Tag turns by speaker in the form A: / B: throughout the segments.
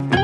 A: Hey,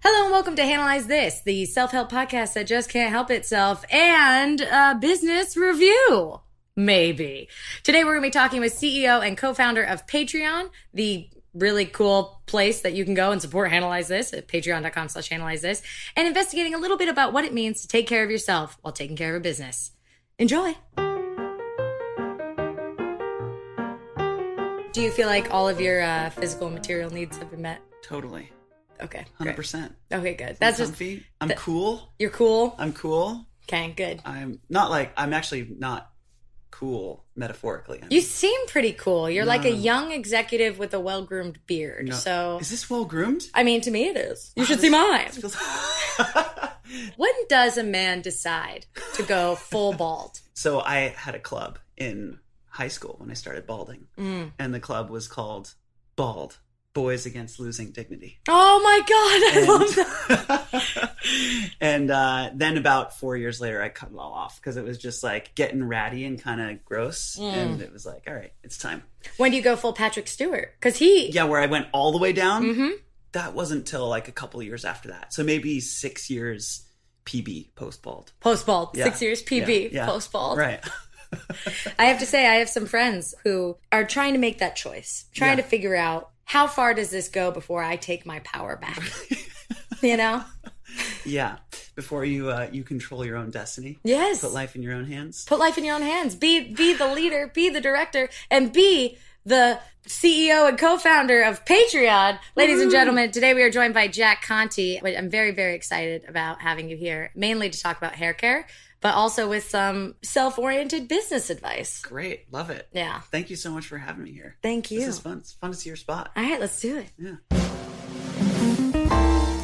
B: Hello and welcome to Analyze This, the self-help podcast that just can't help itself, and a business review. Maybe. Today we're going to be talking with CEO and co-founder of Patreon, the really cool place that you can go and support Analyze This at patreon.com slash analyze this, and investigating a little bit about what it means to take care of yourself while taking care of a business. Enjoy. Do you feel like all of your uh, physical material needs have been met?
C: Totally.
B: Okay.
C: Hundred percent.
B: Okay, good. That's just
C: comfy. I'm
B: that-
C: cool.
B: you're cool.
C: I'm cool.
B: Okay, good.
C: I'm not like I'm actually not cool metaphorically. I'm-
B: You seem pretty cool. You're like a young executive with a well groomed beard.
C: no-
B: So,
C: is this well groomed?
B: I mean, to me, it is. You
C: Wow,
B: should
C: this-
B: see mine.
C: feels-
B: When does a man decide to go full bald?
C: so I had a club in high school when I started balding,
B: Mm.
C: and the club was called Bald Boys Against Losing Dignity.
B: Oh my god, I love that.
C: and uh, then about four years later, I cut it all off because it was just like getting ratty and kind of gross.
B: Mm.
C: And it was like, all right, it's time.
B: When do you go full Patrick Stewart? Because he,
C: Yeah, where I went all the way down.
B: Mhm.
C: That wasn't till like a couple years after that. So maybe six years PB post bald.
B: post bald,
C: Yeah.
B: six years PB,
C: Yeah, yeah.
B: post bald.
C: Right.
B: I have to say, I have some friends who are trying to make that choice, trying
C: Yeah.
B: to figure out how far does this go before I take my power back. you know?
C: yeah. Before you uh, you control your own destiny.
B: Yes.
C: Put life in your own hands.
B: put life in your own hands. Be be the leader, be the director, and be the CEO and co-founder of Patreon. Ladies and gentlemen, today we are joined by Jack Conte. which I'm very, very excited about having you here, mainly to talk about hair care, but also with some self-oriented business advice.
C: Great. Love it.
B: Yeah.
C: Thank you so much for having me here.
B: Thank you.
C: This is fun. It's fun to see your spot.
B: All right, let's do it.
C: Yeah.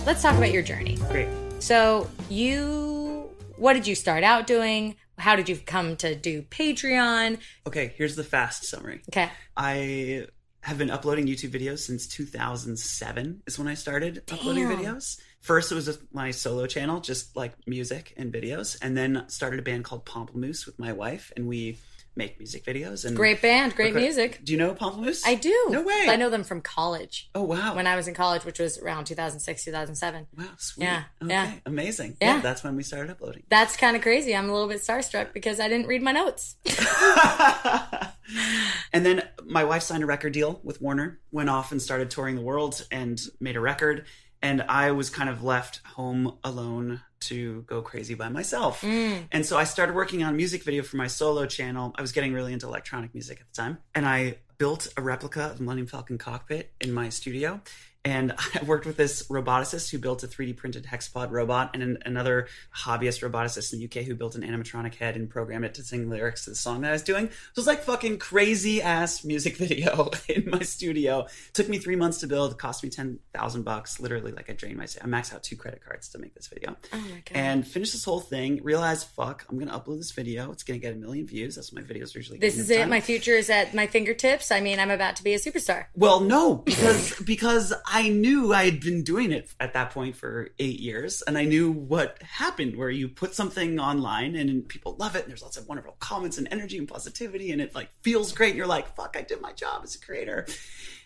B: Let's talk about your journey.
C: Great.
B: So, you what did you start out doing? How did you come to do Patreon?
C: Okay, here's the fast summary.
B: Okay.
C: I have been uploading YouTube videos since 2007 is when I started uploading videos. First, it was a, my solo channel, just like music and videos, and then started a band called Pomplamoose with my wife, and we make music videos. And
B: Great band, great
C: Okay.
B: music.
C: Do you know Pomplamoose?
B: I do.
C: No way.
B: I know them from college.
C: Oh wow.
B: When I was in college, which was around 2006, 2007.
C: wow, sweet.
B: Yeah,
C: Okay.
B: yeah.
C: Amazing.
B: Yeah.
C: Yeah. that's when we started uploading.
B: That's kind of crazy. I'm a little bit starstruck because I didn't read my notes.
C: and then my wife signed a record deal with Warner, went off and started touring the world and made a record. And I was kind of left home alone to go crazy by myself.
B: Mm.
C: And so I started working on a music video for my solo channel. I was getting really into electronic music at the time. And I built a replica of the Millennium Falcon cockpit in my studio. And I worked with this roboticist who built a 3D printed hexapod robot and an, another hobbyist roboticist in the UK who built an animatronic head and programmed it to sing lyrics to the song that I was doing. So it was like fucking crazy ass music video in my studio. took me three months to build. Cost me 10,000 bucks. Literally, like I drained my, I maxed out two credit cards to make this video
B: Oh my god.
C: and finished this whole thing. Realized, fuck, I'm gonna upload this video. It's gonna get a million views. That's what my videos are usually.
B: this is it.
C: time.
B: My future is at my fingertips. I mean, I'm about to be a superstar.
C: Well, no, because because I knew I had been doing it at that point for eight years, and I knew what happened where you put something online and people love it, and there's lots of wonderful comments and energy and positivity, and it like feels great. And you're like, fuck, I did my job as a creator,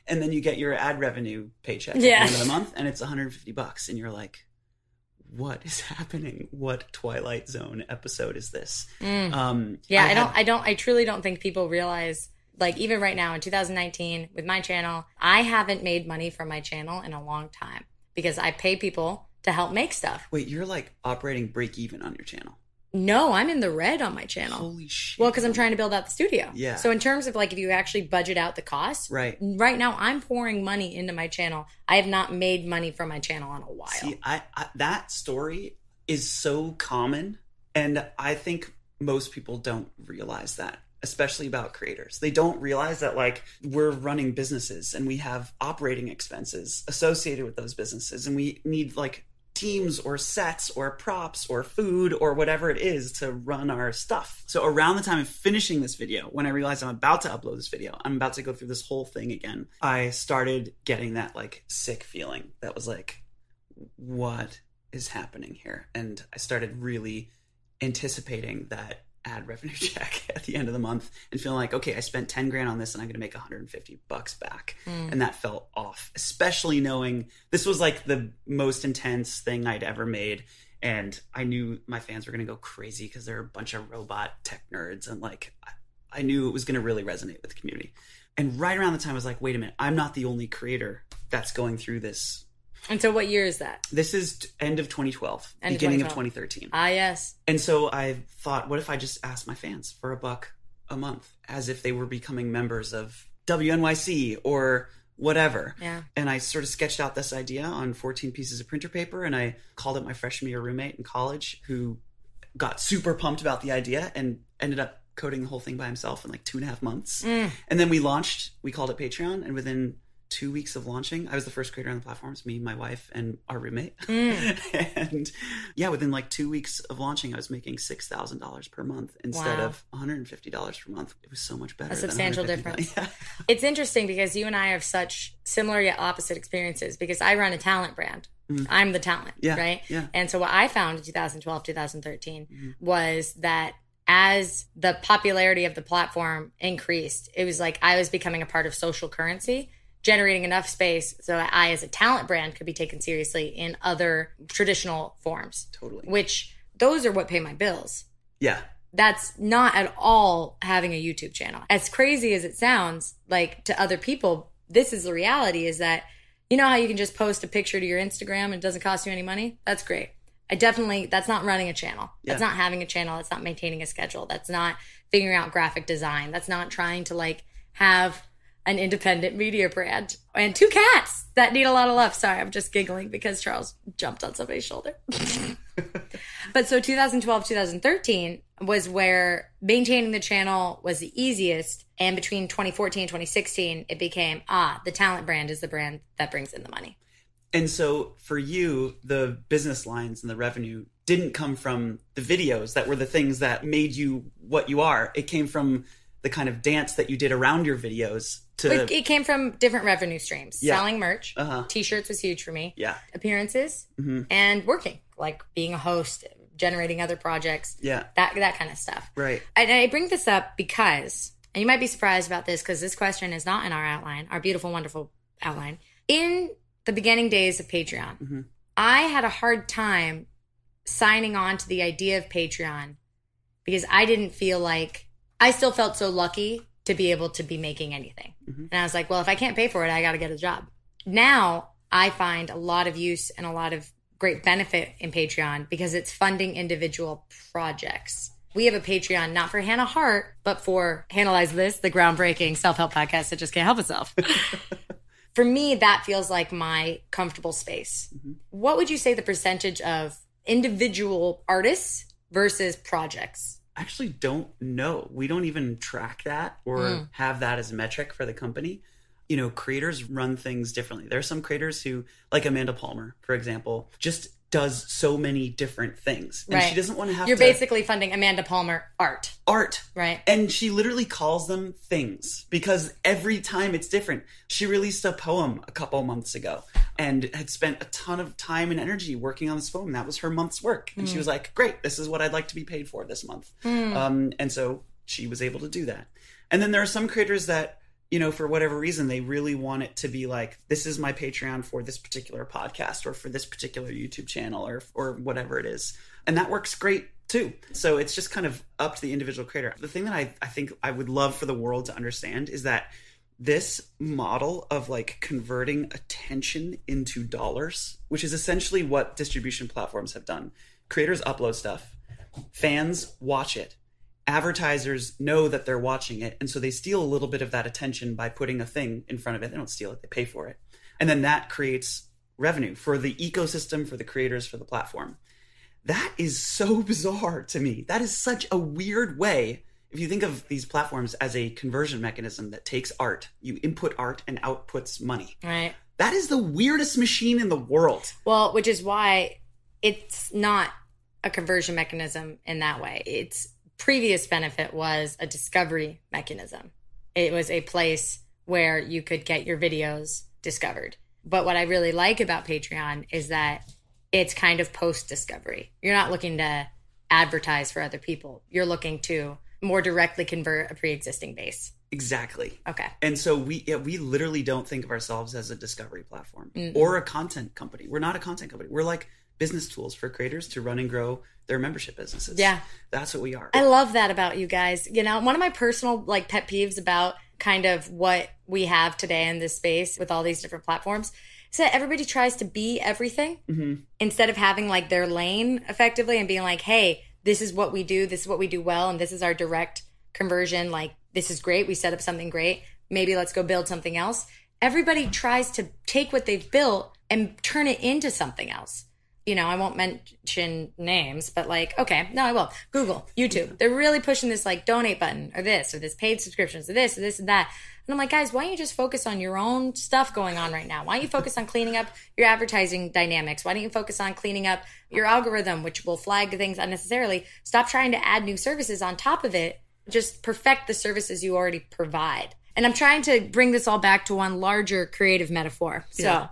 C: and then you get your ad revenue paycheck at the end of the month, and it's 150 bucks, and you're like, what is happening? What Twilight Zone episode is this?
B: Mm.
C: Um,
B: Yeah, I,
C: had-
B: don't I don't I truly don't think people realize like even right now in 2019 with my channel, I haven't made money from my channel in a long time because I pay people to help make stuff.
C: Wait, you're like operating break even on your channel.
B: No, I'm in the red on my channel.
C: Holy shit.
B: Well, because I'm trying to build out the studio.
C: Yeah.
B: So in terms of like if you actually budget out the costs,
C: Right.
B: Right now, I'm pouring money into my channel. I have not made money from my channel in a while.
C: See, I, I that story is so common, and I think most people don't realize that, especially about creators. They don't realize that like we're running businesses and we have operating expenses associated with those businesses, and we need like teams or sets or props or food or whatever it is to run our stuff. So around the time of finishing this video, when I realized I'm about to upload this video, I'm about to go through this whole thing again, I started getting that like sick feeling that was like what is happening here? And I started really anticipating that ad revenue check at the end of the month and feeling like, okay, I spent 10 grand on this and I'm going to make 150 bucks back. Mm. And that felt off, especially knowing this was like the most intense thing I'd ever made. And I knew my fans were going to go crazy because they're a bunch of robot tech nerds. And like, I- I knew it was going to really resonate with the community. And right around the time, I was like, wait a minute, I'm not the only creator that's going through this
B: And so, what year is that?
C: this is t- end of 2012,
B: End
C: beginning of
B: 2012.
C: 2013.
B: Ah, yes.
C: and so I thought, what if I just asked my fans for a buck a month as if they were becoming members of WNYC or whatever.
B: Yeah.
C: And I sort of sketched out this idea on 14 pieces of printer paper and I called up my freshman year roommate in college who got super pumped about the idea and ended up coding the whole thing by himself in like two and a half months.
B: Mm.
C: And then we launched, we called it Patreon. And within two weeks of launching, I was the first creator on the platforms, me, my wife, and our roommate.
B: Mm.
C: and yeah, within like two weeks of launching, I was making $6,000 per month instead
B: Wow.
C: of $150 per month. It was so much better.
B: A substantial
C: $150.
B: difference.
C: Yeah.
B: It's interesting because you and I have such similar yet opposite experiences because I run a talent brand. I'm the talent,
C: Mm. Yeah,
B: right?
C: yeah.
B: And so what I found in 2012, 2013
C: Mm-hmm.
B: was that as the popularity of the platform increased, it was like I was becoming a part of social currency, generating enough space so that I, as a talent brand, could be taken seriously in other traditional forms.
C: Totally.
B: Which those are what pay my bills
C: Yeah.
B: that's not at all having a YouTube channel. As crazy as it sounds, like to other people, this is the reality is that you know how you can just post a picture to your Instagram and it doesn't cost you any money? That's great. I definitely that's not running a channel. That's not having a channel. That's not maintaining a schedule. That's not figuring out graphic design. That's not trying to like have an independent media brand and two cats that need a lot of love. Sorry, I'm just giggling because Charles jumped on somebody's shoulder. But so 2012, 2013 was where maintaining the channel was the easiest. And between 2014 and 2016, it became, ah, the talent brand is the brand that brings in the money.
C: And so for you, the business lines and the revenue didn't come from the videos that were the things that made you what you are. It came from the kind of dance that you did around your videos to
B: It, it came from different revenue streams
C: Yeah.
B: selling merch,
C: Uh-huh.
B: t shirts was huge for me,
C: yeah,
B: appearances,
C: Mhm.
B: and working, like being a host, generating other projects,
C: yeah,
B: that, that kind of stuff.
C: right.
B: And I bring this up because, and you might be surprised about this because this question is not in our outline, our beautiful, wonderful outline. In the beginning days of Patreon,
C: Mhm.
B: I had a hard time signing on to the idea of Patreon because I didn't feel like I still felt so lucky to be able to be making anything. Mm-hmm. And I was like, well, if I can't pay for it, I got to get a job. Now I find a lot of use and a lot of great benefit in Patreon because it's funding individual projects. We have a Patreon not for Hannah Hart, but for Analyze This, the groundbreaking self help podcast that just can't help itself. for me, that feels like my comfortable space. Mm-hmm. What would you say the percentage of individual artists versus projects?
C: Actually don't know. We don't even track that or hmm. have that as a metric for the company. You know, creators run things differently. There are some creators who, like Amanda Palmer, for example, just does so many different things. And
B: Right.
C: she doesn't want to have
B: You're
C: to
B: basically funding Amanda Palmer art,
C: art.
B: right?
C: And she literally calls them things because every time it's different. She released a poem a couple months ago and had spent a ton of time and energy working on this poem. That was her month's work. And she was like, great, this is what I'd like to be paid for this month. Um, and so she was able to do that. And then there are some creators that you know, for whatever reason, they really want it to be like, this is my Patreon for this particular podcast or for this particular YouTube channel or or whatever it is. And that works great too. So it's just kind of up to the individual creator. The thing that I, I think I would love for the world to understand is that this model of like converting attention into dollars, which is essentially what distribution platforms have done. Creators upload stuff, fans watch it, advertisers know that they're watching it, and so they steal a little bit of that attention by putting a thing in front of it. They don't steal it, they pay for it. And then that creates revenue for the ecosystem, for the creators, for the platform. That is so bizarre to me. That is such a weird way. If you think of these platforms as a conversion mechanism that takes art, you input art and outputs money.
B: Right.
C: That is the weirdest machine in the world.
B: Well, which is why it's not a conversion mechanism in that way. Its previous benefit was a discovery mechanism. It was a place where you could get your videos discovered. But what I really like about Patreon is that it's kind of post discovery. You're not looking to advertise for other people. You're looking to more directly convert a pre-existing base.
C: Exactly.
B: Okay.
C: And so we yeah, we literally don't think of ourselves as a discovery platform or a content company. We're not a content company. We're like business tools for creators to run and grow their membership businesses.
B: Yeah.
C: That's what we are.
B: I love that about you guys. You know, one of my personal like pet peeves about kind of what we have today in this space with all these different platforms is that everybody tries to be everything mm-hmm. instead of having like their lane effectively and being like, hey, this is what we do, this is what we do well, and this is our direct conversion. Like, this is great. We set up something great. Maybe let's go build something else. Everybody tries to take what they've built and turn it into something else you know, I won't mention names, but like, okay, no, I will. Google, YouTube. They're really pushing this like donate button or this or this paid subscriptions or this or this and that. And I'm like, guys, why don't you just focus on your own stuff going on right now? Why don't you focus on cleaning up your advertising dynamics? Why don't you focus on cleaning up your algorithm, which will flag things unnecessarily? Stop trying to add new services on top of it. Just perfect the services you already provide. And I'm trying to bring this all back to one larger creative metaphor. So,
C: Yeah.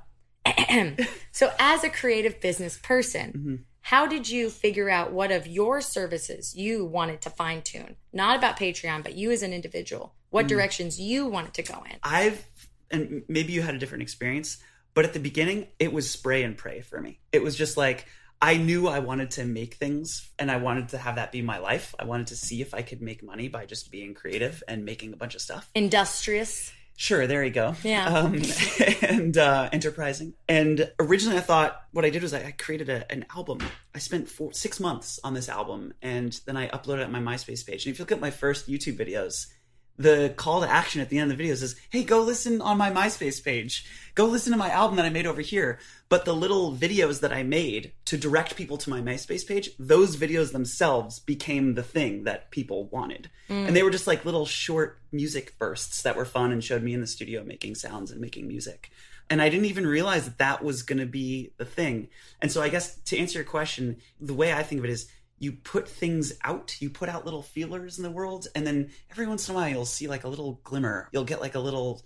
B: So as a creative business person, mm-hmm. how did you figure out what of your services you wanted to fine tune? Not about Patreon, but you as an individual. What mm. directions you wanted to go in?
C: I've and maybe you had a different experience, but at the beginning it was spray and pray for me. It was just like I knew I wanted to make things and I wanted to have that be my life. I wanted to see if I could make money by just being creative and making a bunch of stuff.
B: Industrious.
C: Sure, there you go.
B: Yeah.
C: Um, and uh, enterprising. And originally, I thought what I did was I, I created a, an album. I spent four, six months on this album, and then I uploaded it on my MySpace page. And if you look at my first YouTube videos, the call to action at the end of the video says, "Hey, go listen on my MySpace page. Go listen to my album that I made over here." But the little videos that I made to direct people to my MySpace page, those videos themselves became the thing that people wanted. And they were just like little short music bursts that were fun and showed me in the studio making sounds and making music. And I didn't even realize that that was going to be the thing. And so I guess to answer your question, the way I think of it is you put things out, you put out little feelers in the world, and then every once in a while you'll see like a little glimmer. You'll get like a little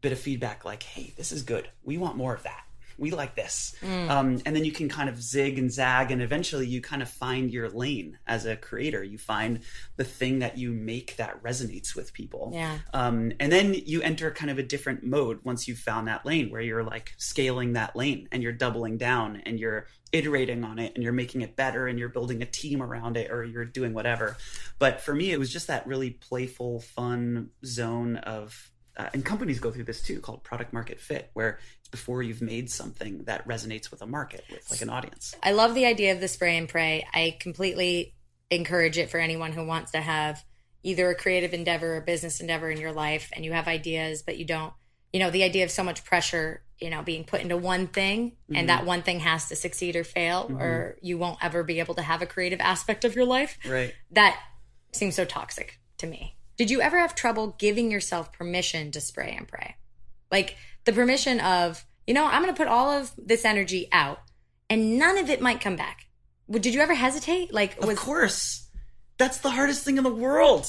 C: bit of feedback like, hey, this is good. We want more of that. We like this. Um, and then you can kind of zig and zag, and eventually you kind of find your lane as a creator. You find the thing that you make that resonates with people.
B: Yeah.
C: Um, and then you enter kind of a different mode once you've found that lane where you're like scaling that lane and you're doubling down and you're iterating on it and you're making it better and you're building a team around it or you're doing whatever. But for me, it was just that really playful, fun zone of, uh, and companies go through this too, called product market fit, where it's before you've made something that resonates with a market, with like an audience.
B: I love the idea of the spray and pray. I completely encourage it for anyone who wants to have either a creative endeavor or business endeavor in your life and you have ideas, but you don't, you know, the idea of so much pressure, you know, being put into one thing and that mm-hmm. one thing has to succeed or fail, mm-hmm. or you won't ever be able to have a creative aspect of your life.
C: Right.
B: That seems so toxic to me. Did you ever have trouble giving yourself permission to spray and pray? Like the permission of, you know, I'm going to put all of this energy out and none of it might come back. Did you ever hesitate? Like,
C: Of course. That's the hardest thing in the world.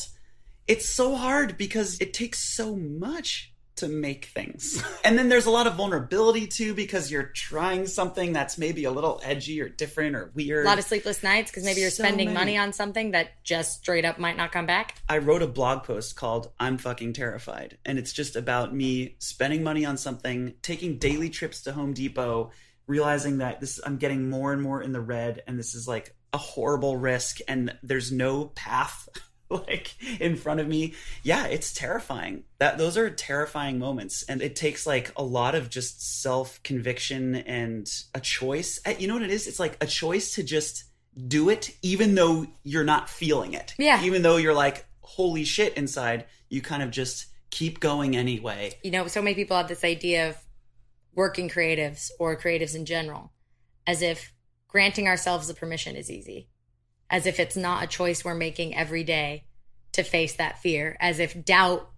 C: It's so hard because it takes so much to make things. And then there's a lot of vulnerability too because you're trying something that's maybe a little edgy or different or weird.
B: A lot of sleepless nights because maybe you're
C: So
B: spending
C: many.
B: money on something that just straight up might not come back.
C: I wrote a blog post called I'm fucking terrified. And it's just about me spending money on something, taking daily trips to Home Depot, realizing that this I'm getting more and more in the red and this is like a horrible risk and there's no path like in front of me. Yeah, it's terrifying. That those are terrifying moments and it takes like a lot of just self-conviction and a choice. Uh, You know what it is? It's like a choice to just do it even though you're not feeling it.
B: Yeah.
C: Even though you're like holy shit inside, you kind of just keep going anyway.
B: you know, so many people have this idea of working creatives or creatives in general as if granting ourselves the permission is easy, as if it's not a choice we're making every day to face that fear, as if doubt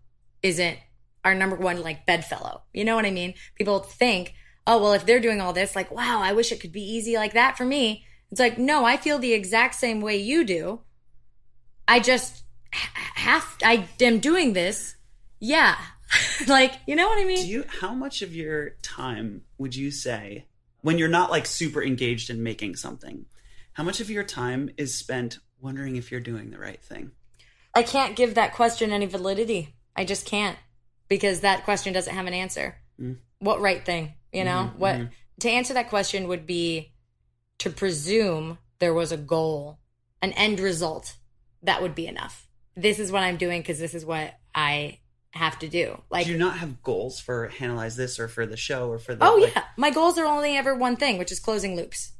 B: isn't our number one like bedfellow. You know what I mean? People think, oh, well, if they're doing all this, like, wow, I wish it could be easy like that for me. It's like, no, I feel the exact same way you do. I just have, I am doing this. Yeah. like, you know what I mean?
C: Do you how much of your time would you say when you're not like super engaged in making something? How much of your time is spent wondering if you're doing the right thing?
B: I can't give that question any validity. I just can't because that question doesn't have an answer.
C: Mm.
B: What right thing? You know,
C: Mhm,
B: what
C: mhm.
B: to answer that question would be to presume there was a goal, an end result that would be enough. This is what I'm doing because this is what I have to do. Like,
C: Do you not have goals for analyze this or for the show or for the
B: oh
C: like-
B: yeah, my goals are only ever one thing, which is closing loops.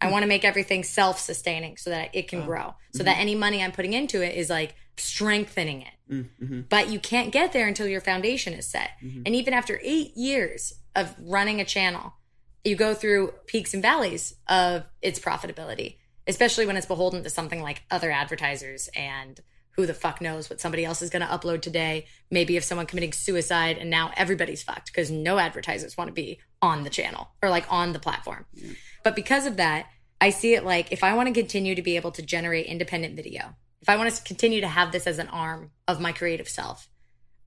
B: I want to make everything self-sustaining so that it can
C: Oh.
B: grow, so that any money I'm putting into it is like strengthening it.
C: Mm, mhm.
B: but you can't get there until your foundation is set. And even after eight years of running a channel, you go through peaks and valleys of its profitability, especially when it's beholden to something like other advertisers and who the fuck knows what somebody else is going to upload today. Maybe if someone committing suicide and now everybody's fucked because no advertisers want to be on the channel or like on the platform. But because of that, I see it like if I want to continue to be able to generate independent video, if I want to continue to have this as an arm of my creative self,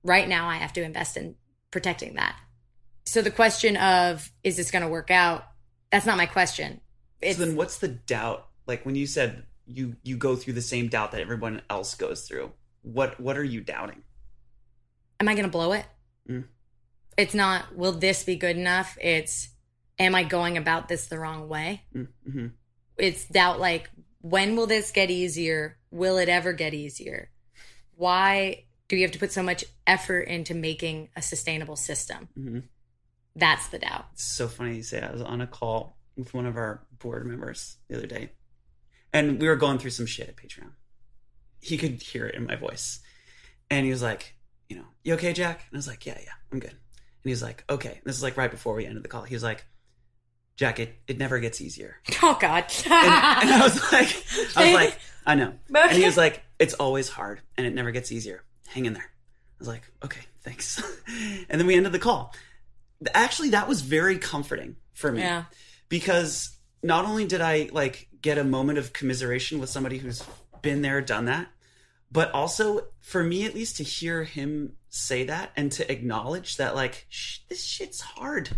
B: right now I have to invest in protecting that. So the question of is this going to work out? That's not my question. It's
C: so then what's the doubt? Like when you said you you go through the same doubt that everyone else goes through. What what are you doubting?
B: am I going to blow it?
C: Mm.
B: It's not will this be good enough? It's am I going about this the wrong way?
C: Mm-hmm.
B: It's doubt like when will this get easier? Will it ever get easier? Why do you have to put so much effort into making a sustainable system?
C: Mhm.
B: That's the doubt.
C: It's so funny you say. I was on a call with one of our board members the other day, and we were going through some shit at Patreon. He could hear it in my voice, and he was like, "You know, you okay, Jack?" And I was like, "Yeah, yeah, I'm good." And he's like, "Okay." This is like right before we ended the call. He was like, "Jack, it, it never gets easier."
B: Oh God.
C: And, and I was like, "I was like, I know." And he was like, "It's always hard, and it never gets easier. Hang in there." I was like, "Okay, thanks." and then we ended the call. Actually, that was very comforting for me
B: yeah.
C: because not only did I like get a moment of commiseration with somebody who's been there, done that, but also for me at least to hear him say that and to acknowledge that like sh- this shit's hard.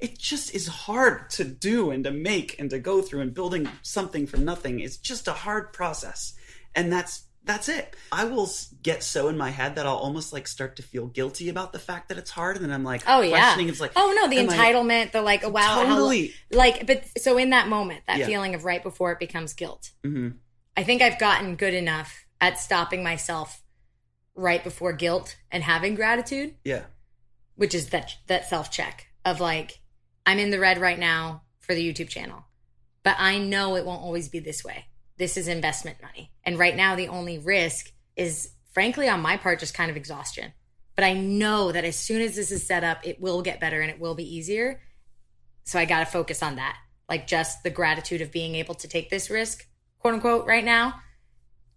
C: It just is hard to do and to make and to go through and building something from nothing is just a hard process. And that's that's it. I will get so in my head that I'll almost like start to feel guilty about the fact that it's hard and then I'm like
B: Oh yeah.
C: questioning it's like
B: oh no, the
C: am I-
B: entitlement, the like, wow, how-
C: Totally.
B: like, but so in that moment, that
C: Yeah.
B: feeling of right before it becomes guilt,
C: Mhm.
B: I think I've gotten good enough at stopping myself right before guilt and having gratitude,
C: Yeah.
B: which is that that self check of like, I'm in the red right now for the YouTube channel, but I know it won't always be this way. This is investment money, and right now the only risk is, frankly, on my part, just kind of exhaustion. But I know that as soon as this is set up, it will get better and it will be easier. So I got to focus on that. Like just the gratitude of being able to take this risk, quote unquote, right now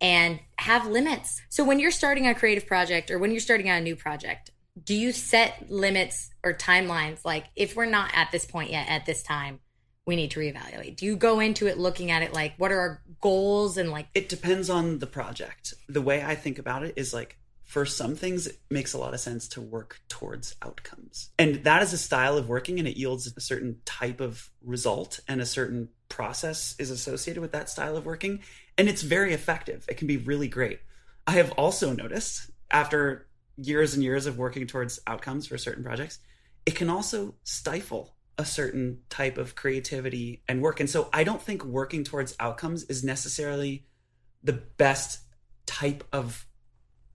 B: and have limits. So when you're starting a creative project or when you're starting on a new project, do you set limits or timelines? Like if we're not at this point yet at this time, we need to reevaluate. Do you go into it looking at it like what are our goals and like
C: it depends on the project. The way I think about it is like for some things, it makes a lot of sense to work towards outcomes. And that is a style of working and it yields a certain type of result and a certain process is associated with that style of working. And it's very effective. It can be really great. I have also noticed after years and years of working towards outcomes for certain projects, it can also stifle a certain type of creativity and work. And so I don't think working towards outcomes is necessarily the best type of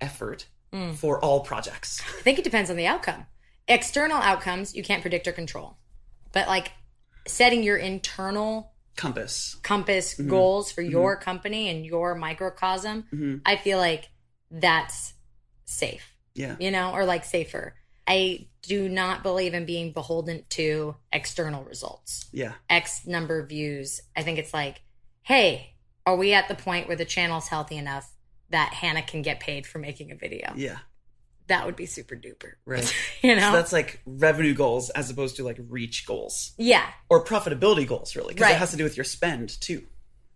C: effort hmm. for all projects.
B: I think it depends on the outcome. External outcomes you can't predict or control. But like setting your internal
C: Compass.
B: compass mm-hmm. goals for mm-hmm. your company and your microcosm, mm-hmm. I feel like that's safe.
C: Yeah.
B: You know, or like safer. I do not believe in being beholden to external results.
C: Yeah.
B: X number of views. I think it's like, hey, are we at the point where the channel's healthy enough that Hannah can get paid for making a video?
C: Yeah.
B: That would be super duper.
C: Right.
B: You know?
C: So that's like revenue goals as opposed to like reach goals
B: yeah.
C: or profitability goals, really, because
B: Right.
C: it has to do with your spend too.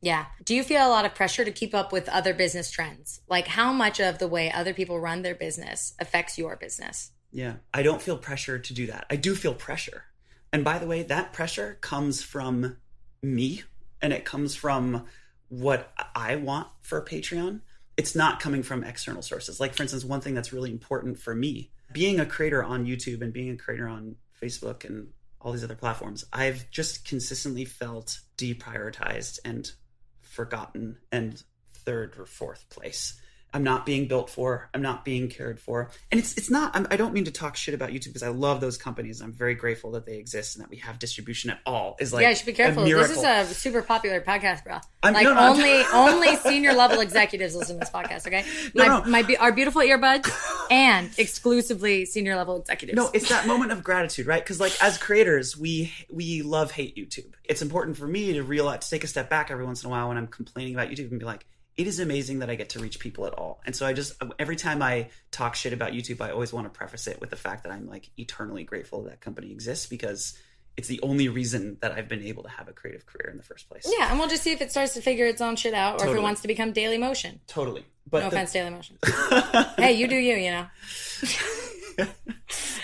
B: Yeah. Do you feel a lot of pressure to keep up with other business trends? Like how much of the way other people run their business affects your business?
C: Yeah. I don't feel pressure to do that. I do feel pressure. And by the way, that pressure comes from me and it comes from what I want for Patreon. It's not coming from external sources. Like, for instance, one thing that's really important for me being a creator on YouTube and being a creator on Facebook and all these other platforms, I've just consistently felt deprioritized and forgotten and third or fourth place. I'm not being built for. I'm not being cared for. And it's it's not. I'm, I don't mean to talk shit about YouTube because I love those companies. I'm very grateful that they exist and that we have distribution at all. Is like
B: yeah, you should be careful. This is a super popular podcast, bro.
C: I'm-
B: like
C: no, no,
B: only only senior level executives listen to this podcast. Okay,
C: No,
B: my
C: no.
B: my be- our beautiful earbuds and exclusively senior level executives.
C: No, it's that moment of gratitude, right? Because like as creators, we we love hate YouTube. It's important for me to realize to take a step back every once in a while when I'm complaining about YouTube and be like, it is amazing that I get to reach people at all. And so I just every time I talk shit about YouTube, I always want to preface it with the fact that I'm like eternally grateful that company exists because it's the only reason that I've been able to have a creative career in the first place.
B: yeah, and we'll just see if it starts to figure its own shit out, or if it wants to become Daily Motion.
C: Totally. But
B: No
C: the-
B: offense, Daily Motion. hey, you do you. You know.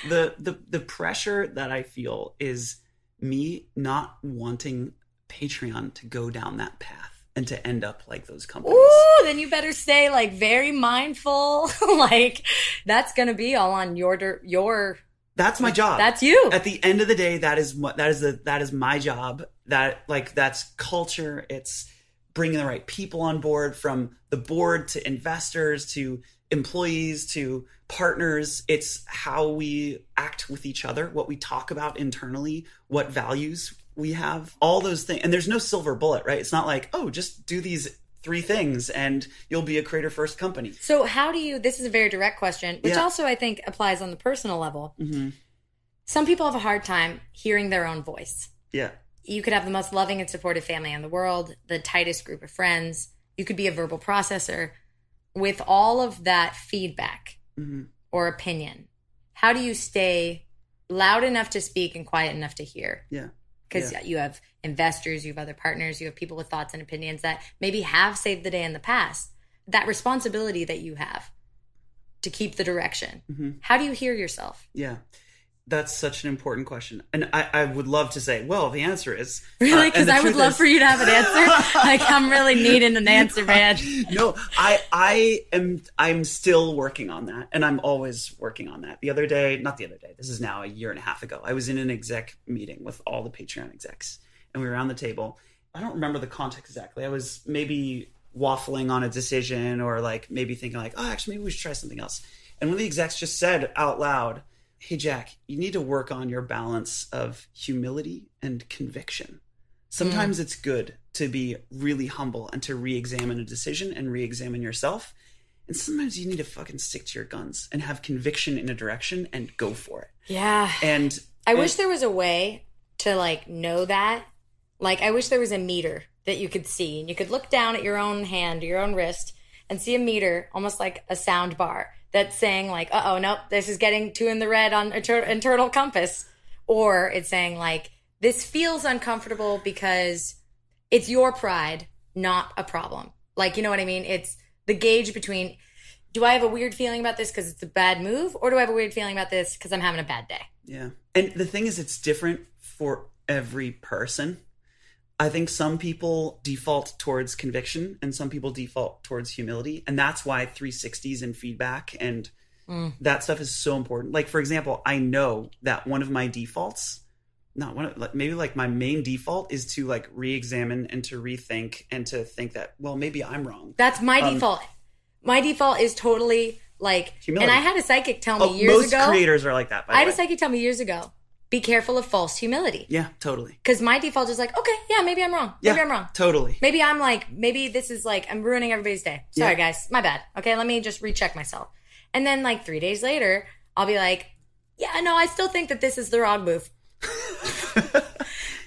C: the the the pressure that I feel is me not wanting Patreon to go down that path and to end up like those companies.
B: Ooh, then you better stay like very mindful. like that's gonna be all on your your.
C: That's my job.
B: That's you.
C: At the end of the day, that is what that is the that is my job. That like that's culture. It's bringing the right people on board from the board to investors to employees to partners. It's how we act with each other, what we talk about internally, what values we have, all those things. And there's no silver bullet, right? It's not like, oh, just do these three things and you'll be a creator first company.
B: So how do you? This is a very direct question, which
C: Yeah.
B: also I think applies on the personal level. Mm-hmm. Some people have a hard time hearing their own voice.
C: Yeah.
B: You could have the most loving and supportive family in the world, the tightest group of friends. You could be a verbal processor. With all of that feedback mm-hmm. or opinion, how do you stay loud enough to speak and quiet enough to hear?
C: Yeah.
B: Because
C: Yeah.
B: you have investors, you have other partners, you have people with thoughts and opinions that maybe have saved the day in the past. That responsibility that you have to keep the direction.
C: Mm-hmm.
B: How do you hear yourself?
C: Yeah. That's such an important question. And I, I would love to say, well, the answer is
B: Really?
C: uh,
B: Because
C: the
B: I would love
C: is-
B: for you to have an answer. like I'm really needing an answer, man.
C: no, I I am I'm still working on that, and I'm always working on that. The other day, not the other day, this is now a year and a half ago. I was in an exec meeting with all the Patreon execs, and we were around the table. I don't remember the context exactly. I was maybe waffling on a decision, or like maybe thinking like, oh, actually, maybe we should try something else. And one of the execs just said out loud, "Hey, Jack, you need to work on your balance of humility and conviction." Sometimes mm. it's good to be really humble and to re-examine a decision and re-examine yourself. And sometimes you need to fucking stick to your guns and have conviction in a direction and go for it.
B: Yeah.
C: And
B: I
C: and-
B: wish there was a way to like know that. Like I wish there was a meter that you could see and you could look down at your own hand, your own wrist and see a meter almost like a sound bar that's saying like, "Uh-oh, nope, this is getting too in the red on inter- internal compass." Or it's saying like, "This feels uncomfortable because it's your pride, not a problem." Like, you know what I mean? It's the gauge between do I have a weird feeling about this because it's a bad move, or do I have a weird feeling about this because I'm having a bad day?
C: Yeah. And the thing is, it's different for every person. I think some people default towards conviction and some people default towards humility. And that's why 360s and feedback and that stuff is so important. Like, for example, I know that one of my defaults, not one of, like, maybe like my main default is to like re examine and to rethink and to think that, well, maybe I'm wrong.
B: That's my
C: Um,
B: default. My default is totally like,
C: Humility.
B: and I had a psychic tell me
C: Oh,
B: years
C: most
B: ago.
C: Most creators are like that. By
B: I had a psychic tell me years ago. Be careful of false humility.
C: Yeah, totally.
B: Because my default is like, okay, yeah, maybe I'm wrong. Maybe
C: Yeah,
B: I'm wrong.
C: Totally.
B: Maybe I'm like, maybe this is like, I'm ruining everybody's day. Sorry,
C: Yeah.
B: guys. My bad. Okay, let me just recheck myself. And then, like, three days later, I'll be like, yeah, no, I still think that this is the wrong move.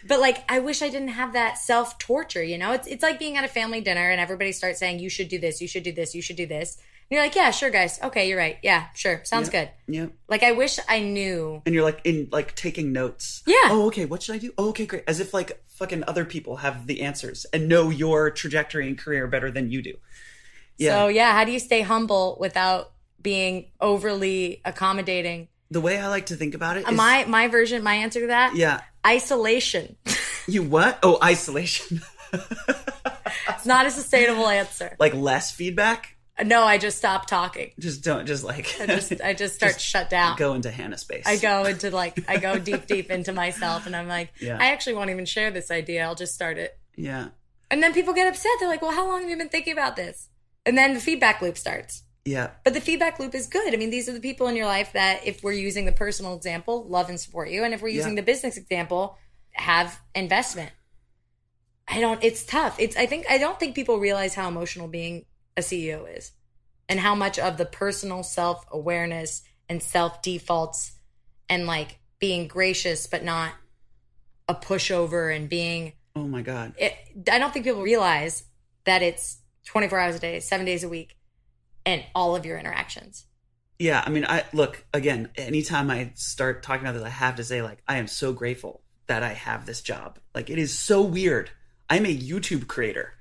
B: but, like, I wish I didn't have that self torture, you know? It's, it's like being at a family dinner and everybody starts saying, you should do this, you should do this, you should do this. You're like, yeah, sure, guys. Okay, you're right. Yeah, sure. Sounds good.
C: Yeah.
B: Like, I wish I knew.
C: and you're like in like taking notes.
B: Yeah.
C: Oh, okay. What should I do? Oh, okay, great. As if like fucking other people have the answers and know your trajectory and career better than you do. Yeah.
B: So, yeah, how do you stay humble without being overly accommodating?
C: the way I like to think about it uh, is
B: my my version, my answer to that,
C: yeah.
B: isolation.
C: You what? Oh, isolation.
B: It's not a sustainable answer.
C: like less feedback.
B: No, I just stop talking.
C: Just don't. Just like
B: I just I just start to shut down.
C: go into Hannah space.
B: I go into like I go deep deep into myself and I'm like
C: Yeah.
B: I actually won't even share this idea. I'll just start it.
C: Yeah.
B: And then people get upset. They're like, "Well, how long have you been thinking about this?" And then the feedback loop starts.
C: Yeah.
B: But the feedback loop is good. I mean, these are the people in your life that if we're using the personal example, love and support you, and if we're using
C: Yeah.
B: the business example, have investment. I don't it's tough. It's I think I don't think people realize how emotional being a CEO is and how much of the personal self-awareness and self-defaults and like being gracious but not a pushover and being
C: Oh my god.
B: it, I don't think people realize that it's 24 hours a day, 7 days a week and all of your interactions.
C: Yeah, I mean, I look again. Anytime I start talking about this, I have to say, like, I am so grateful that I have this job. Like, it is so weird. I'm a YouTube creator,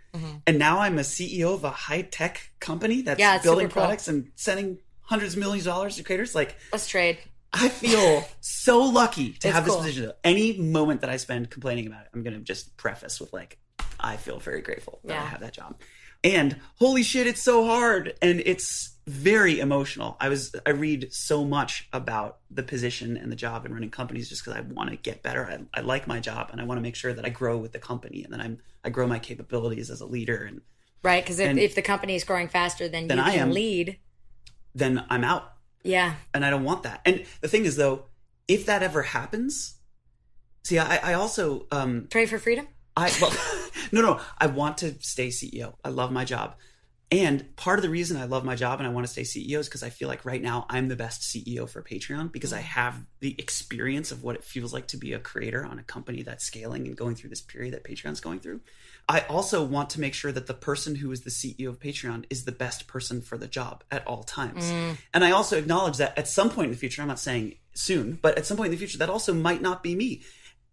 C: and now I'm a CEO of a high tech company that's
B: Mm-hmm. Yeah,
C: building
B: super cool.
C: products and sending hundreds of millions of dollars to creators. Like,
B: Let's trade.
C: I feel so lucky to
B: It's
C: have this
B: cool.
C: position. Any moment that I spend complaining about it, I'm going to just preface with like, I feel very grateful that I have that job. And holy shit, it's so hard and it's very emotional. I was I read so much about the position and the job and running companies just because I want to get better. I, I like my job and I want to make sure that I grow with the company and that I'm I grow my capabilities as a leader and
B: Right? Because if, if the company is growing faster than,
C: Then
B: you
C: I
B: can
C: am.
B: lead,
C: then I'm out.
B: yeah,
C: and I don't want that. And the thing is, though, if that ever happens, see, I, I also, um,
B: trade for freedom.
C: I well, no, no, I want to stay CEO. I love my job, and part of the reason I love my job and I want to stay CEO is because I feel like right now I'm the best CEO for Patreon because I mm. have the experience of what it feels like to be a creator on a company that's scaling and going through this period that Patreon's going through. I also want to make sure that the person who is the CEO of Patreon is the best person for the job at all times. Mm. And I also acknowledge that at some point in the future, I'm not saying soon, but at some point in the future, that also might not be me.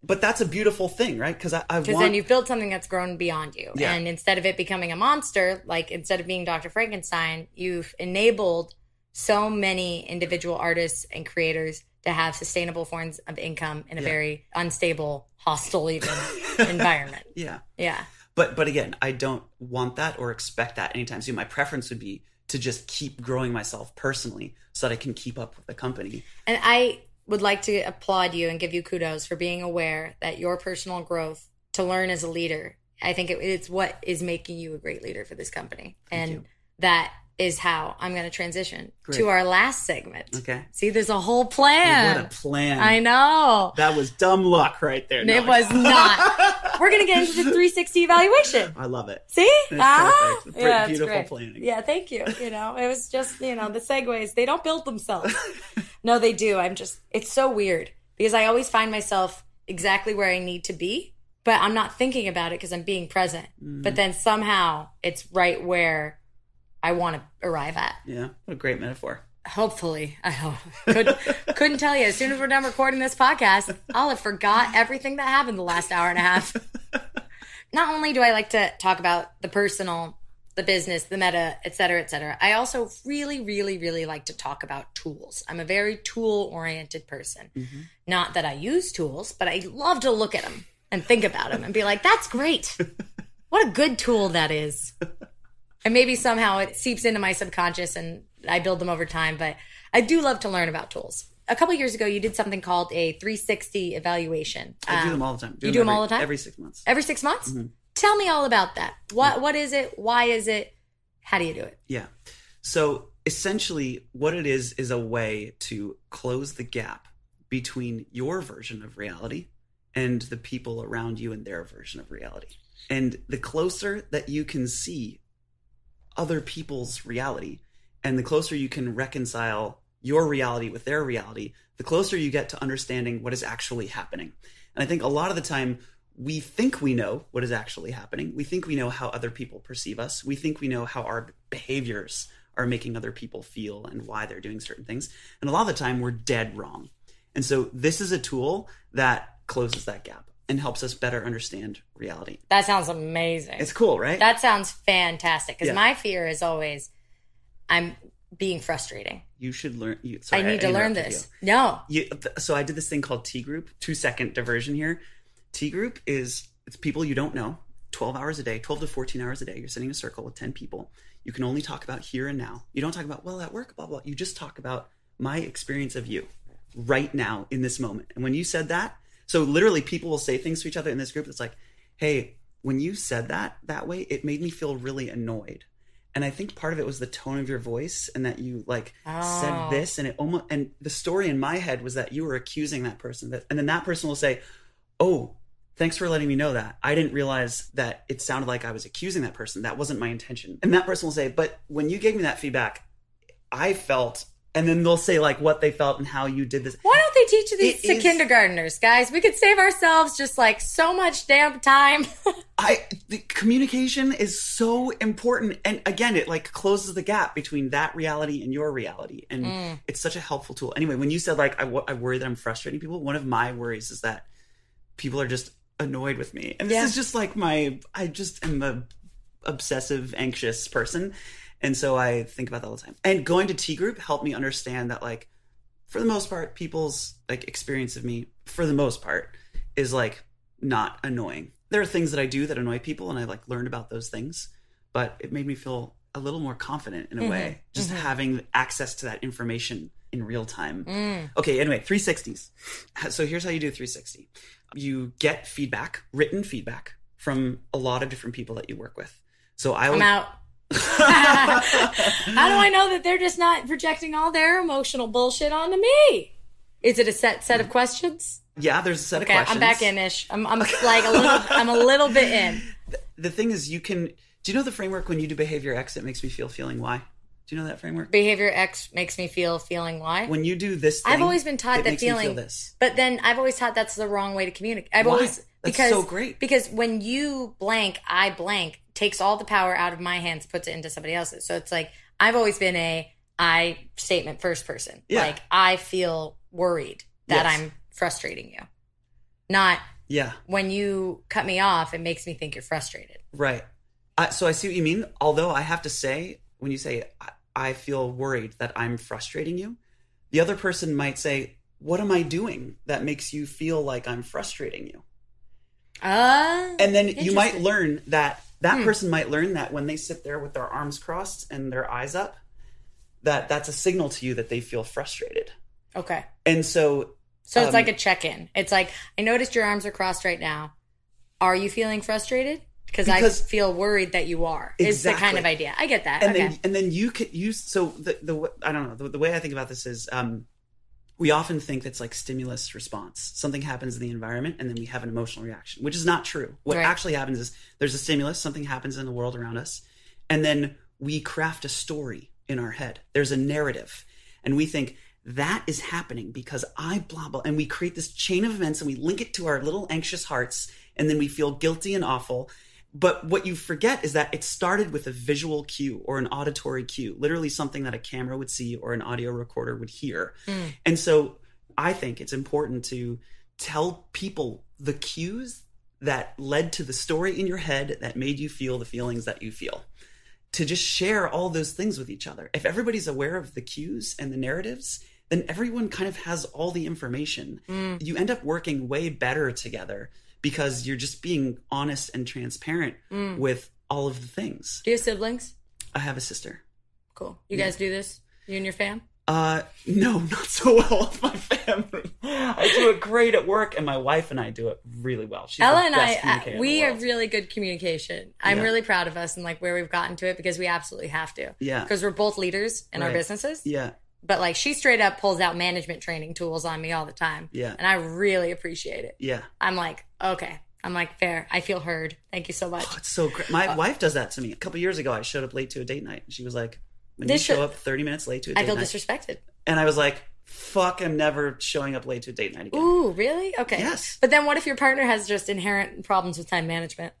C: But that's a beautiful thing, right? Because I, I
B: Because
C: want.
B: then you've built something that's grown beyond you.
C: Yeah.
B: And instead of it becoming a monster, like instead of being Dr. Frankenstein, you've enabled so many individual artists and creators to have sustainable forms of income in a
C: Yeah.
B: very unstable, hostile even environment.
C: yeah.
B: Yeah.
C: But but again, I don't want that or expect that anytime soon. My preference would be to just keep growing myself personally so that I can keep up with the company.
B: And I would like to applaud you and give you kudos for being aware that your personal growth to learn as a leader, I think it, it's what is making you a great leader for this company. and
C: you.
B: that is how I'm going to transition
C: Great.
B: to our last segment.
C: Okay.
B: See, there's a whole plan.
C: What a plan.
B: I know.
C: That was dumb luck right there.
B: it
C: No,
B: was not. We're going to get into the 360 evaluation.
C: I love it.
B: See?
C: It's
B: ah,
C: perfect.
B: Yeah,
C: beautiful planning.
B: Yeah, thank you. You know, it was just, you know, the segues, they don't build themselves. no, they do. I'm just, it's so weird because I always find myself exactly where I need to be, but I'm not thinking about it because I'm being present.
C: Mm.
B: But then somehow it's right where I want to arrive at.
C: Yeah. What a great metaphor.
B: Hopefully, I hope. Could, couldn't tell you. As soon as we're done recording this podcast, I'll have forgot everything that happened the last hour and a half. Not only do I like to talk about the personal the business, the meta, et cetera, et cetera. I also really, really, really like to talk about tools. I'm a very tool oriented person.
C: Mm-hmm.
B: Not that I use tools, but I love to look at them and think about them and be like, that's great. What a good tool that is. And maybe somehow it seeps into my subconscious and I build them over time, but I do love to learn about tools. A couple years ago, you did something called a 360 evaluation.
C: I do
B: Um,
C: them all the time.
B: you do them
C: every-
B: all the time?
C: Every six months.
B: every six months.
C: Mm-hmm.
B: Tell me all about that. What what is it? Why is it? How do you do it?
C: Yeah. So essentially, what it is is a way to close the gap between your version of reality and the people around you and their version of reality. And the closer that you can see other people's reality and the closer you can reconcile your reality with their reality, the closer you get to understanding what is actually happening. And I think a lot of the time we think we know what is actually happening. We think we know how other people perceive us. We think we know how our behaviors are making other people feel and why they're doing certain things. And a lot of the time we're dead wrong. And so this is a tool that closes that gap and helps us better understand reality.
B: That sounds amazing.
C: It's cool, right?
B: that sounds fantastic. Because
C: Yeah.
B: my fear is always, I'm being frustrating.
C: you should learn. You, sorry,
B: I need to learn this.
C: you.
B: No.
C: you, th- so I did this thing called T group. Two second diversion here. T group is it's people you don't know. Twelve hours a day, twelve to fourteen hours a day. You're sitting in a circle with ten people. You can only talk about here and now. You don't talk about well at work, blah blah. You just talk about my experience of you right now in this moment. And when you said that, so literally people will say things to each other in this group. That's like, hey, when you said that that way, it made me feel really annoyed. And I think part of it was the tone of your voice and that you like
B: Oh.
C: said this and it almost and the story in my head was that you were accusing that person that and then that person will say, "Oh, thanks for letting me know that. I didn't realize that it sounded like I was accusing that person. That wasn't my intention." And that person will say, "But when you gave me that feedback, I felt." And then they'll say like what they felt and how you did this.
B: Why don't they teach these
C: It
B: to
C: is-
B: kindergartners, guys? We could save ourselves just like so much damn time.
C: I the communication is so important, and again, it like closes the gap between that reality and your reality, and
B: Mm.
C: it's such a helpful tool. Anyway, when you said like I, I worry that I'm frustrating people, one of my worries is that people are just annoyed with me, and this
B: Yeah.
C: is just like my I just am a obsessive, anxious person, and so I think about that all the time. And going to T group helped me understand that like for the most part, people's like experience of me, for the most part, is like not annoying. There are things that I do that annoy people, and I like learned about those things, but it made me feel a little more confident in a way, mm-hmm. just mm-hmm. having access to that information in real time. Mm. Okay, anyway, 360s. So here's how you do 360 you get feedback, written feedback from a lot of different people that you work with. So I
B: I'm out. How do I know that they're just not projecting all their emotional bullshit onto me? Is it a set set of questions?
C: yeah, there's a set
B: Okay,
C: of questions.
B: I'm back in ish. I'm, I'm like a little. I'm a little bit in.
C: the thing is you can do you know the framework when you do behavior x it makes me feel feeling y do you know that framework
B: Behavior X makes me feel feeling Y.
C: when you do this thing,
B: I've always been taught that
C: me feel
B: feeling,
C: this
B: but then I've always thought that's the wrong way to communicate. I've
C: Why?
B: always
C: That's
B: because
C: so great.
B: because when you blank, I blank takes all the power out of my hands, puts it into somebody else's. So it's like I've always been a I statement first person.
C: Yeah.
B: Like I feel worried that
C: Yes.
B: I'm frustrating you, not
C: yeah
B: when you cut me off. It makes me think you're frustrated.
C: right I, so i see what you mean although i have to say when you say I, I feel worried that i'm frustrating you the other person might say what am i doing that makes you feel like i'm frustrating you
B: Uh,
C: and then you might learn that that
B: Hmm.
C: person might learn that when they sit there with their arms crossed and their eyes up that that's a signal to you that they feel frustrated
B: okay.
C: and so
B: So it's
C: Um,
B: like a check in. It's like, I noticed your arms are crossed right now. Are you feeling frustrated? Because I feel worried that you are. Is the kind of idea. I get that.
C: and
B: okay.
C: then and then you could use so the the I don't know the, the way I think about this is um we often think that's like stimulus response something happens in the environment and then we have an emotional reaction which is not true what
B: Right.
C: actually happens is there's a stimulus something happens in the world around us and then we craft a story in our head there's a narrative and we think that is happening because I blah blah and we create this chain of events and we link it to our little anxious hearts and then we feel guilty and awful but what you forget is that it started with a visual cue or an auditory cue, literally something that a camera would see or an audio recorder would hear. And so I think it's important to tell people the cues that led to the story in your head that made you feel the feelings that you feel. to just share all those things with each other. If everybody's aware of the cues and the narratives, then everyone kind of has all the information.
B: Mm.
C: You end up working way better together because you're just being honest and transparent
B: Mm.
C: with all of the things.
B: Do you have siblings?
C: I have a sister.
B: Cool. You guys do this? You and your fam?
C: Uh, no, not so well with my family. I do it great at work, and my wife and I do it really well. She's
B: Ella and I, uh,
C: communicator in the
B: we have really good communication. I'm
C: Yeah.
B: really proud of us and like where we've gotten to it because we absolutely have to.
C: Yeah.
B: Because we're both leaders in our businesses.
C: Yeah,
B: But like she straight up pulls out management training tools on me all the time.
C: Yeah.
B: And I really appreciate it.
C: yeah.
B: I'm like, okay. I'm like, fair. I feel heard. Thank you so much.
C: Oh, it's so great. My
B: Uh,
C: wife does that to me. A couple years ago, I showed up late to a date night. and She was like, "When
B: This
C: you show up 30 minutes late to a date night.
B: I feel
C: night,"
B: disrespected.
C: and I was like, "Fuck, I'm never showing up late to a date night again."
B: Ooh, really? Okay.
C: Yes.
B: But then what if your partner has just inherent problems with time management?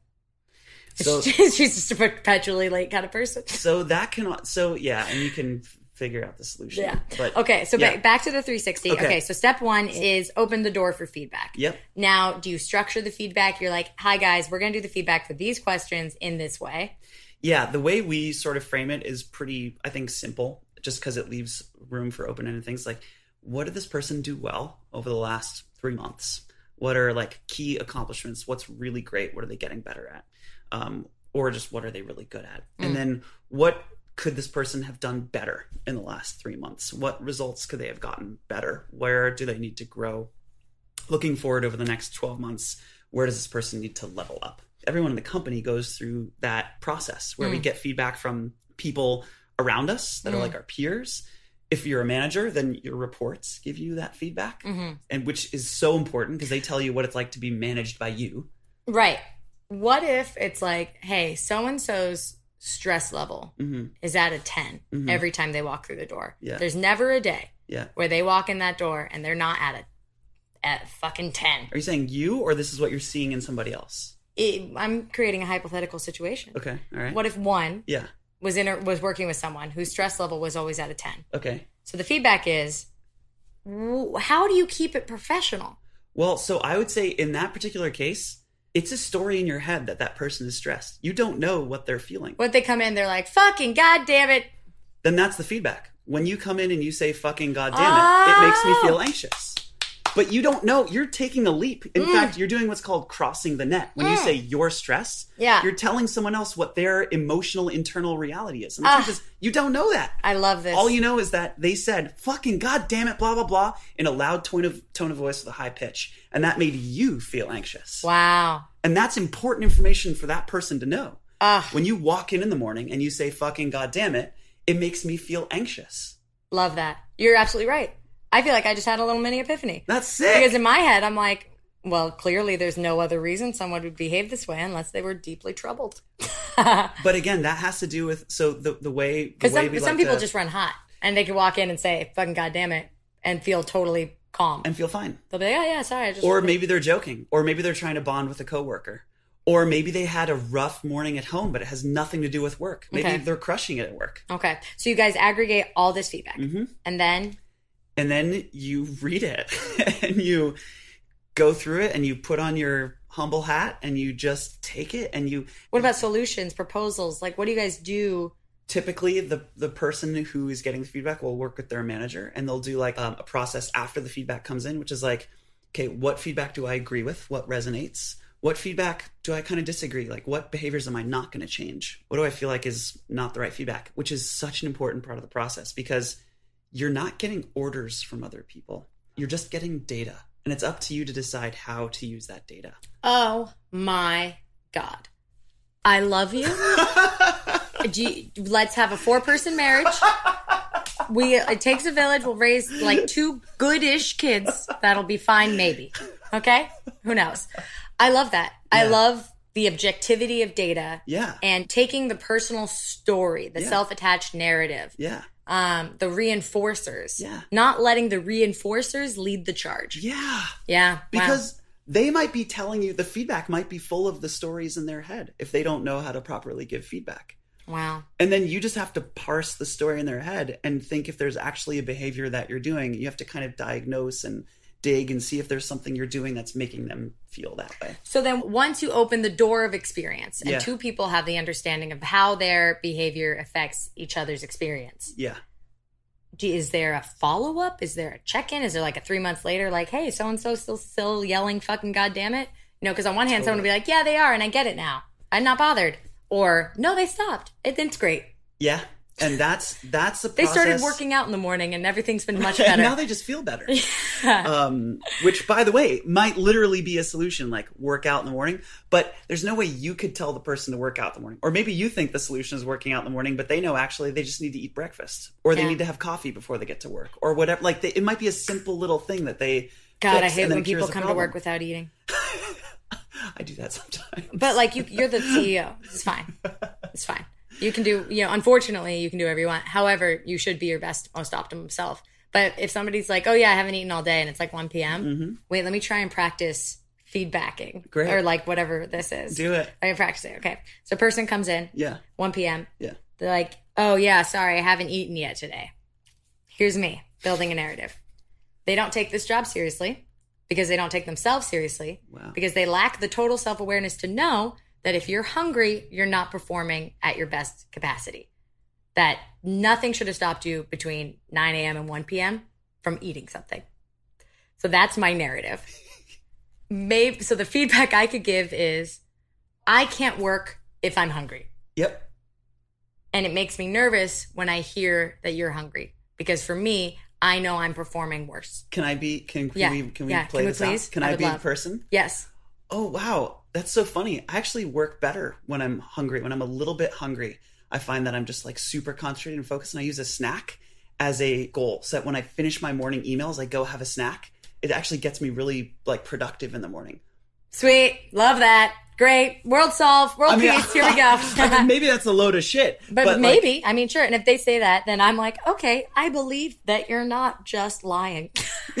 C: So,
B: She's just a perpetually late kind of person.
C: so that can, so yeah, and you can figure out the solution.
B: Yeah.
C: But
B: Okay, so
C: yeah.
B: ba- back to the 360. Okay.
C: Okay.
B: so step one is open the door for feedback.
C: Yep.
B: Now, do you structure the feedback? You're like, hi guys, we're going to do the feedback for these questions in this way.
C: Yeah, the way we sort of frame it is pretty, I think, simple, just because it leaves room for open ended things like what did this person do well over the last three months? What are like key accomplishments? What's really great? What are they getting better at? Um, or just what are they really good at? And then what could this person have done better in the last three months? What results could they have gotten better? Where do they need to grow? looking forward over the next 12 months, where does this person need to level up? Everyone in the company goes through that process where we mm. get feedback from people around us that are mm. like our peers. If you're a manager, then your reports give you that feedback, mm-hmm. and which is so important because they tell you what it's like to be managed by you.
B: Right. What if it's like, hey, so and so's stress level mm-hmm. is at a 10 mm-hmm. every time they walk through the door?
C: Yeah.
B: There's never a day
C: Yeah.
B: where they walk in that door and they're not at a at a fucking 10.
C: Are you saying you, or this is what you're seeing in somebody else?
B: It, I'm creating a hypothetical situation.
C: Okay. All right.
B: What if one
C: Yeah.
B: was in a, was working with someone whose stress level was always at a 10?
C: Okay.
B: So the feedback is w- how do you keep it professional?
C: Well, so I would say in that particular case, it's a story in your head that that person is stressed. You don't know what they're feeling.
B: What they come in, they're like, fucking goddamn it.
C: then that's the feedback. When you come in and you say fucking goddamn it, it makes me
B: Oh.
C: feel ah. anxious. But you don't know. You're taking a leap. In
B: Mm.
C: fact, you're doing what's called crossing the net. When you say you're stressed,
B: Yeah.
C: you're telling someone else what their emotional internal reality is. And the
B: Ah.
C: truth is, you don't know that.
B: I love this.
C: All you know is that they said fucking goddamn it, blah blah blah, in a loud tone of tone of voice with a high pitch, and that made you feel anxious.
B: Wow.
C: And that's important information for that person to know.
B: Ah.
C: When you walk in in the morning and you say fucking goddamn it, it makes me feel anxious.
B: Love that. You're absolutely right. I feel like I just had a little mini epiphany.
C: That's sick.
B: Because in my head, I'm like, well, clearly there's no other reason someone would behave this way unless they were deeply troubled.
C: but again, that has to do with so the the way
B: Because some, some
C: like
B: people
C: to-
B: just run hot and they can walk in and say, fucking goddamn it, and feel totally calm.
C: and feel fine.
B: They'll be like, oh, yeah, sorry. I just
C: Or maybe they're joking, or maybe they're trying to bond with a coworker. Or maybe they had a rough morning at home, but it has nothing to do with work. Maybe
B: Okay.
C: they're crushing it at work.
B: Okay. So you guys aggregate all this feedback.
C: Mm-hmm.
B: And then,
C: And then you read it and you go through it and you put on your humble hat and you just take it and you
B: what about solutions, proposals? Like, what do you guys do?
C: typically the the person who is getting the feedback will work with their manager and they'll do like um, a process after the feedback comes in which is like okay what feedback do i agree with? What resonates? What feedback do i kind of disagree? Like what behaviors am i not going to change? What do i feel like is not the right feedback? Which is such an important part of the process because you're not getting orders from other people you're just getting data and it's up to you to decide how to use that data
B: Oh my God. I love you. You- let's have a four person marriage. We it takes a village. We'll raise like two goodish kids. That'll be fine, maybe. Okay, who knows? I love that. I love the objectivity of data.
C: Yeah.
B: and taking the personal story, the
C: Yeah.
B: self attached narrative,
C: yeah
B: um, the reinforcers.
C: Yeah.
B: not letting the reinforcers lead the charge.
C: yeah
B: Yeah, wow.
C: because they might be telling you the feedback might be full of the stories in their head if they don't know how to properly give feedback
B: wow.
C: and then you just have to parse the story in their head and think if there's actually a behavior that you're doing you have to kind of diagnose and dig and see if there's something you're doing that's making them feel that way.
B: So then once you open the door of experience and
C: Yeah.
B: two people have the understanding of how their behavior affects each other's experience,
C: Yeah.
B: is there a follow up? Is there a check in? Is there like a three months later, like, hey, so and so still still yelling fucking goddamn it? You know, because on one hand, someone would be like, yeah, they are, and I get it now. I'm not bothered. Or no, they stopped. It, it's great.
C: Yeah. And that's that's the
B: They started working out in the morning, and everything's been much
C: and
B: better.
C: now they just feel better. um, which, by the way, might literally be a solution, like work out in the morning. But there's no way you could tell the person to work out in the morning. Or maybe you think the solution is working out in the morning, but they know actually they just need to eat breakfast, or they
B: Yeah.
C: need to have coffee before they get to work, or whatever. Like they, it might be a simple little thing that they.
B: God, I hate when people come to work without eating.
C: I do that sometimes.
B: But like you, you're the CEO. It's fine. It's fine. You can do, you know, unfortunately, you can do whatever you want. However, you should be your best, most optimum self. But if somebody's like, oh, yeah, I haven't eaten all day and it's like 1 p.m., wait, let me try and practice feedbacking.
C: Mm-hmm. Great.
B: Or like whatever this is.
C: do it.
B: I can practice it. Okay. So person comes in,
C: Yeah.
B: 1 p.m.
C: Yeah.
B: They're like, oh, yeah, sorry, I haven't eaten yet today. Here's me building a narrative. They don't take this job seriously because they don't take themselves seriously
C: Wow.
B: because they lack the total self awareness to know that if you're hungry, you're not performing at your best capacity. That nothing should have stopped you between 9 a.m. and 1 p.m. from eating something. So that's my narrative. Maybe so the feedback I could give is I can't work if I'm hungry.
C: Yep.
B: And it makes me nervous when I hear that you're hungry because for me, I know I'm performing worse.
C: Can I be? Can, can
B: Yeah.
C: we? Can we
B: Yeah.
C: play
B: Can we
C: this
B: please?
C: out? Can
B: I
C: I, be
B: love.
C: person?
B: Yes.
C: Oh wow, that's so funny. I actually work better when I'm hungry. When I'm a little bit hungry, I find that I'm just like super concentrated and focused, and I use a snack as a goal. So that when I finish my morning emails, I go have a snack. It actually gets me really like productive in the morning.
B: Sweet. Love that. Great. World solved. World
C: I mean,
B: peace. Here we go.
C: I mean, maybe that's a load of shit,
B: But,
C: like,
B: maybe, I mean, sure. And if they say that, then I'm like, okay, I believe that you're not just lying.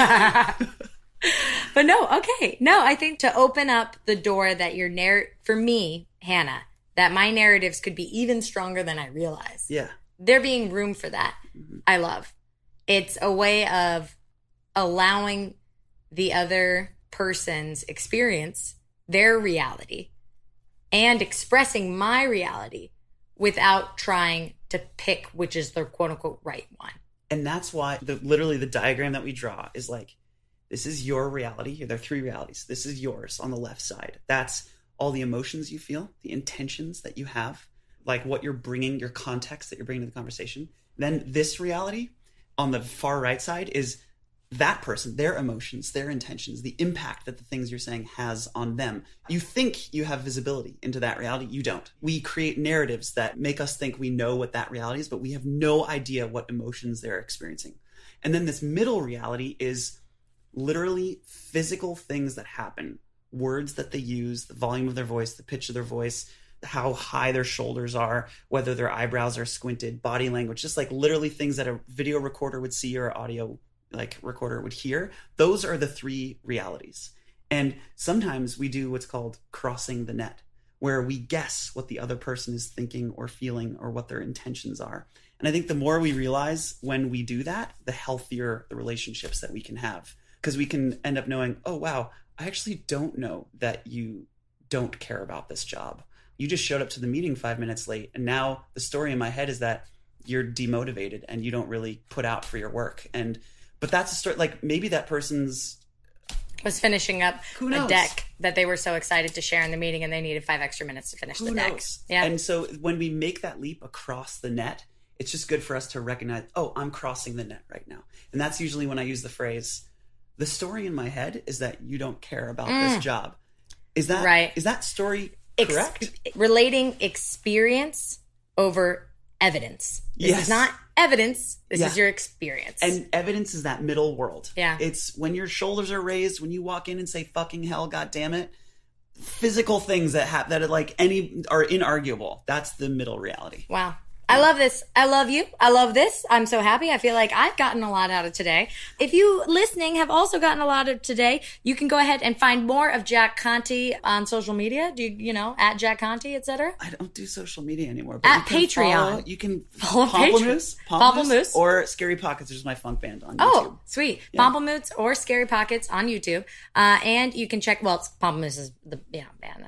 B: but no, okay. No, I think to open up the door that your narr for me, Hannah, that my narratives could be even stronger than I realize.
C: yeah,
B: There being room for that, mm-hmm. I love. It's a way of allowing the other person's experience, their reality, and expressing my reality without trying to pick which is the quote unquote right one.
C: and that's why the literally the diagram that we draw is like this is your reality. There are three realities. This is yours on the left side. That's all the emotions you feel the intentions that you have like what you're bringing your context that you're bringing to the conversation. Then this reality on the far right side is that person their emotions their intentions the impact that the things you're saying has on them. You think you have visibility into that reality. You don't. We create narratives that make us think we know what that reality is but we have no idea what emotions they're experiencing. And then this middle reality is literally physical things that happen. Words that they use the volume of their voice the pitch of their voice how high their shoulders are whether their eyebrows are squinted body language just like literally things that a video recorder would see or audio like recorder would hear. Those are the three realities. And sometimes we do what's called crossing the net where we guess what the other person is thinking or feeling or what their intentions are. And i think the more we realize when we do that the healthier the relationships that we can have because we can end up knowing oh wow i actually don't know that you don't care about this job. You just showed up to the meeting five minutes late and now the story in my head is that you're demotivated and you don't really put out for your work. And but that's a story like maybe that person's
B: Was finishing up a deck that they were so excited to share in the meeting and they needed five extra minutes to finish
C: who
B: the deck.
C: knows?
B: Yeah.
C: and so when we make that leap across the net it's just good for us to recognize oh i'm crossing the net right now. And that's usually when i use the phrase the story in my head is that you don't care about this job is that
B: Mm. Right.
C: is that story
B: Ex-
C: correct
B: relating experience over evidence. This
C: Yes.
B: is not evidence. This
C: Yeah.
B: is your experience.
C: And evidence is that middle world.
B: Yeah.
C: It's when your shoulders are raised, when you walk in and say fucking hell, god damn it. Physical things that have that are like any are inarguable. That's the middle reality.
B: wow. I love this. I love you. I love this. I'm so happy. I feel like I've gotten a lot out of today. If you listening have also gotten a lot of today, you can go ahead and find more of Jack Conte on social media. Do you, you know, at Jack Conte, etc.
C: I don't do social media anymore. But
B: At
C: you
B: Patreon.
C: follow- you can
B: Follow
C: Pomplamoose,
B: Pomplamoose.
C: or Scary Pockets, which is my funk band on YouTube.
B: Oh, sweet. Pomplamoose or Scary Pockets on YouTube. Uh, and you can check, well, it's is the, you know, band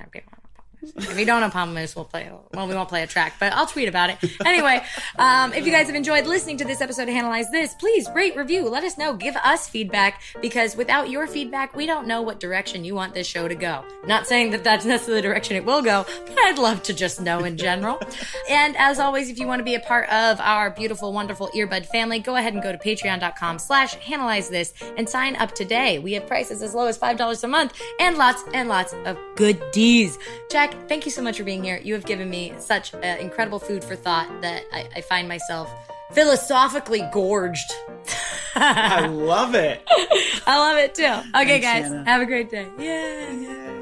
B: If you don't know Pomplamoose, we'll play, well, we won't play a track, but I'll tweet about it. Anyway, um, if you guys have enjoyed listening to this episode of Analyze This, please rate, review, let us know, give us feedback, because without your feedback, we don't know what direction you want this show to go. Not saying that that's necessarily the direction it will go, but I'd love to just know in general. and as always, if you want to be a part of our beautiful, wonderful earbud family, go ahead and go to patreon.com slash analyze this and sign up today. We have prices as low as $5 a month and lots and lots of good goodies. Thank you so much for being here. You have given me such uh, incredible food for thought that I, I find myself philosophically gorged.
C: I love it.
B: I love it too. Okay,
C: Thanks,
B: guys,
C: Hannah.
B: have a great day. Yeah.